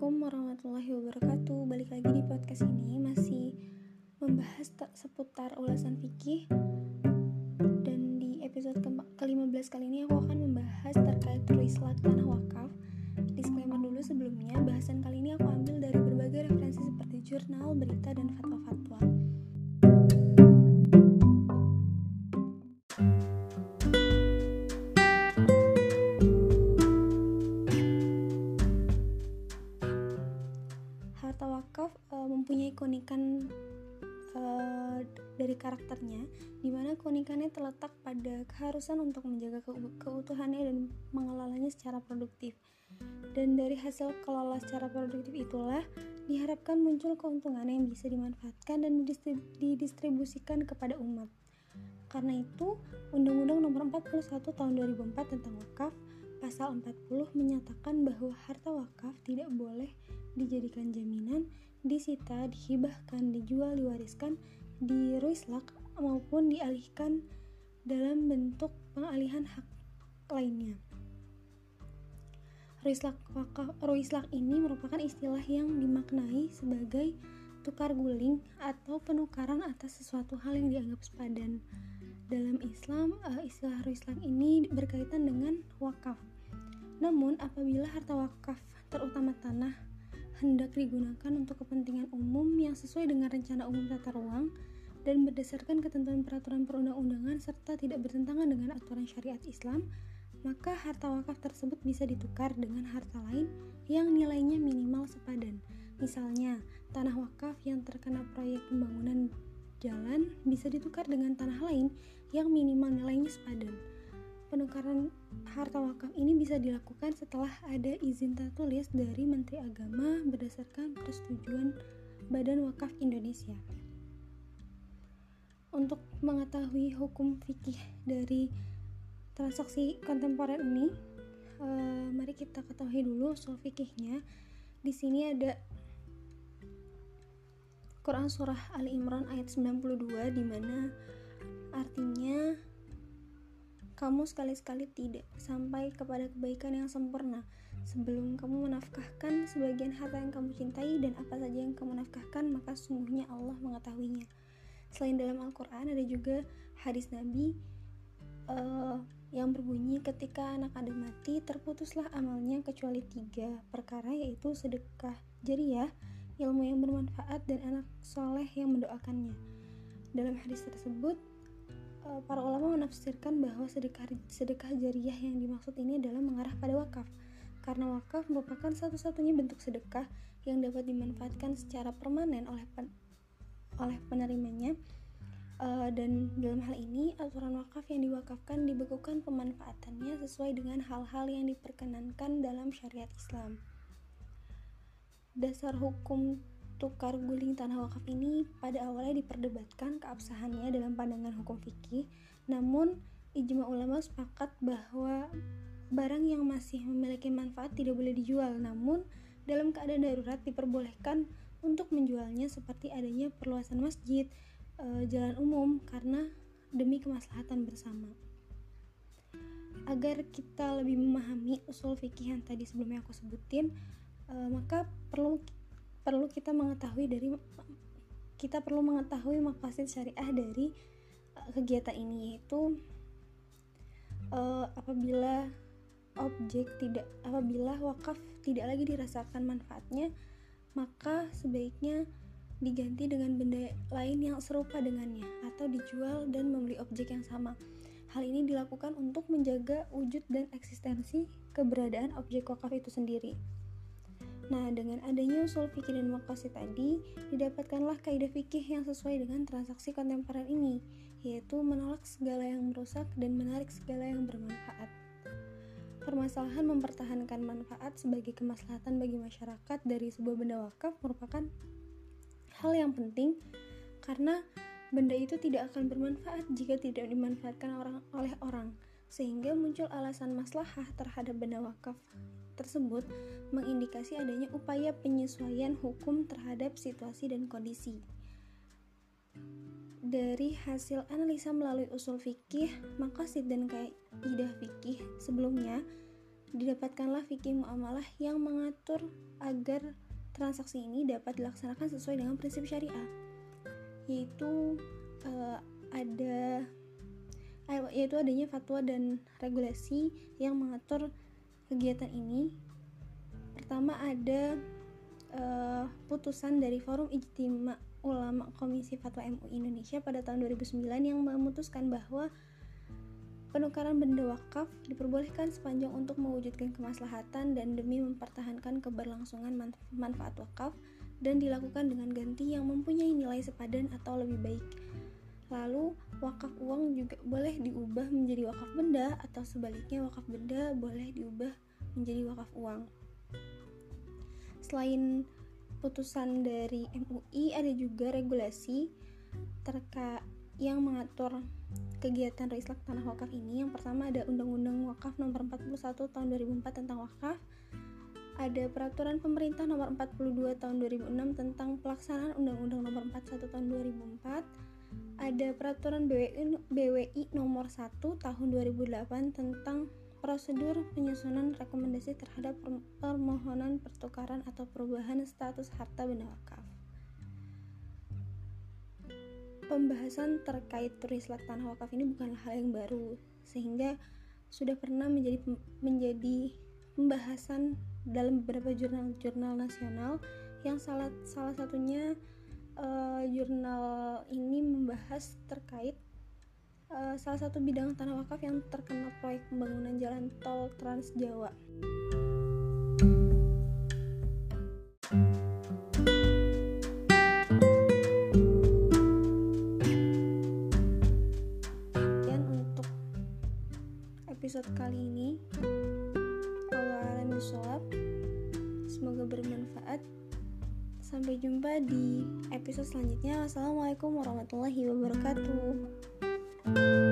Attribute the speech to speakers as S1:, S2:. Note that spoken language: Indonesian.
S1: Assalamualaikum warahmatullahi wabarakatuh. Balik lagi di podcast ini masih membahas seputar ulasan fikih dan di episode ke-15 kali ini aku akan membahas terkait ruislak tanah wakaf. Disclaimer dulu sebelumnya, bahasan kali ini aku ambil dari berbagai referensi seperti jurnal, berita, dan fatwa-fatwa. Uh, dari karakternya, di mana keunikannya terletak pada keharusan untuk menjaga ke keutuhannya dan mengelolanya secara produktif. Dan dari hasil kelola secara produktif itulah diharapkan muncul keuntungan yang bisa dimanfaatkan dan didistribusikan kepada umat. Karena itu, Undang-Undang Nomor 41 Tahun 2004 tentang wakaf Pasal 40 menyatakan bahwa harta wakaf tidak boleh dijadikan jaminan disita, dihibahkan, dijual, diwariskan, diruislak maupun dialihkan dalam bentuk pengalihan hak lainnya. Ruislak, ruislak ini merupakan istilah yang dimaknai sebagai tukar guling atau penukaran atas sesuatu hal yang dianggap sepadan. Dalam Islam, eh, istilah ruislak ini berkaitan dengan wakaf. Namun, apabila harta wakaf, terutama tanah, hendak digunakan untuk kepentingan umum yang sesuai dengan rencana umum tata ruang dan berdasarkan ketentuan peraturan perundang-undangan serta tidak bertentangan dengan aturan syariat Islam, maka harta wakaf tersebut bisa ditukar dengan harta lain yang nilainya minimal sepadan. Misalnya, tanah wakaf yang terkena proyek pembangunan jalan bisa ditukar dengan tanah lain yang minimal nilainya sepadan. Penukaran harta wakaf ini bisa dilakukan setelah ada izin tertulis dari Menteri Agama berdasarkan persetujuan Badan Wakaf Indonesia. Untuk mengetahui hukum fikih dari transaksi kontemporer ini, uh, mari kita ketahui dulu soal fikihnya. Di sini ada Quran surah Ali Imran ayat 92 di mana artinya kamu sekali-sekali tidak sampai kepada kebaikan yang sempurna. Sebelum kamu menafkahkan sebagian harta yang kamu cintai dan apa saja yang kamu nafkahkan maka sungguhnya Allah mengetahuinya. Selain dalam Al-Quran ada juga hadis Nabi uh, yang berbunyi ketika anak Adam mati terputuslah amalnya kecuali tiga perkara yaitu sedekah jariah ilmu yang bermanfaat dan anak soleh yang mendoakannya. Dalam hadis tersebut para ulama menafsirkan bahwa sedekah sedekah jariah yang dimaksud ini adalah mengarah pada wakaf karena wakaf merupakan satu-satunya bentuk sedekah yang dapat dimanfaatkan secara permanen oleh pen, oleh penerimanya uh, dan dalam hal ini aturan wakaf yang diwakafkan dibekukan pemanfaatannya sesuai dengan hal-hal yang diperkenankan dalam syariat Islam. Dasar hukum tukar guling tanah wakaf ini pada awalnya diperdebatkan keabsahannya dalam pandangan hukum fikih, namun ijma ulama sepakat bahwa barang yang masih memiliki manfaat tidak boleh dijual, namun dalam keadaan darurat diperbolehkan untuk menjualnya seperti adanya perluasan masjid, e, jalan umum karena demi kemaslahatan bersama. Agar kita lebih memahami usul fikih yang tadi sebelumnya aku sebutin, e, maka perlu perlu kita mengetahui dari kita perlu mengetahui makasih syariah dari uh, kegiatan ini yaitu uh, apabila objek tidak apabila wakaf tidak lagi dirasakan manfaatnya maka sebaiknya diganti dengan benda lain yang serupa dengannya atau dijual dan membeli objek yang sama. Hal ini dilakukan untuk menjaga wujud dan eksistensi keberadaan objek wakaf itu sendiri. Nah, dengan adanya usul fikih dan makasih tadi, didapatkanlah kaidah fikih yang sesuai dengan transaksi kontemporer ini, yaitu menolak segala yang merusak dan menarik segala yang bermanfaat. Permasalahan mempertahankan manfaat sebagai kemaslahatan bagi masyarakat dari sebuah benda wakaf merupakan hal yang penting karena benda itu tidak akan bermanfaat jika tidak dimanfaatkan orang oleh orang, sehingga muncul alasan maslahah terhadap benda wakaf tersebut mengindikasi adanya upaya penyesuaian hukum terhadap situasi dan kondisi. Dari hasil analisa melalui usul fikih, makasid dan kaidah fikih sebelumnya, didapatkanlah fikih muamalah yang mengatur agar transaksi ini dapat dilaksanakan sesuai dengan prinsip syariah yaitu uh, ada yaitu adanya fatwa dan regulasi yang mengatur kegiatan ini pertama ada uh, putusan dari forum ijtima ulama komisi fatwa MUI Indonesia pada tahun 2009 yang memutuskan bahwa Penukaran benda wakaf diperbolehkan sepanjang untuk mewujudkan kemaslahatan dan demi mempertahankan keberlangsungan manf manfaat wakaf dan dilakukan dengan ganti yang mempunyai nilai sepadan atau lebih baik. Lalu, wakaf uang juga boleh diubah menjadi wakaf benda atau sebaliknya wakaf benda boleh diubah menjadi wakaf uang. Selain putusan dari MUI ada juga regulasi terkait yang mengatur kegiatan reislak tanah wakaf ini. Yang pertama ada Undang-Undang Wakaf Nomor 41 Tahun 2004 tentang wakaf. Ada Peraturan Pemerintah Nomor 42 Tahun 2006 tentang pelaksanaan Undang-Undang Nomor 41 Tahun 2004 ada Peraturan BWI, BWI Nomor 1 Tahun 2008 tentang prosedur penyusunan rekomendasi terhadap permohonan pertukaran atau perubahan status harta benda wakaf. Pembahasan terkait turis tanah wakaf ini bukanlah hal yang baru sehingga sudah pernah menjadi menjadi pembahasan dalam beberapa jurnal-jurnal nasional yang salah salah satunya uh, jurnal ini membahas terkait uh, salah satu bidang tanah wakaf yang terkena proyek pembangunan jalan tol Trans Jawa. episode kali ini Allah alam semoga bermanfaat sampai jumpa di episode selanjutnya. Assalamualaikum warahmatullahi wabarakatuh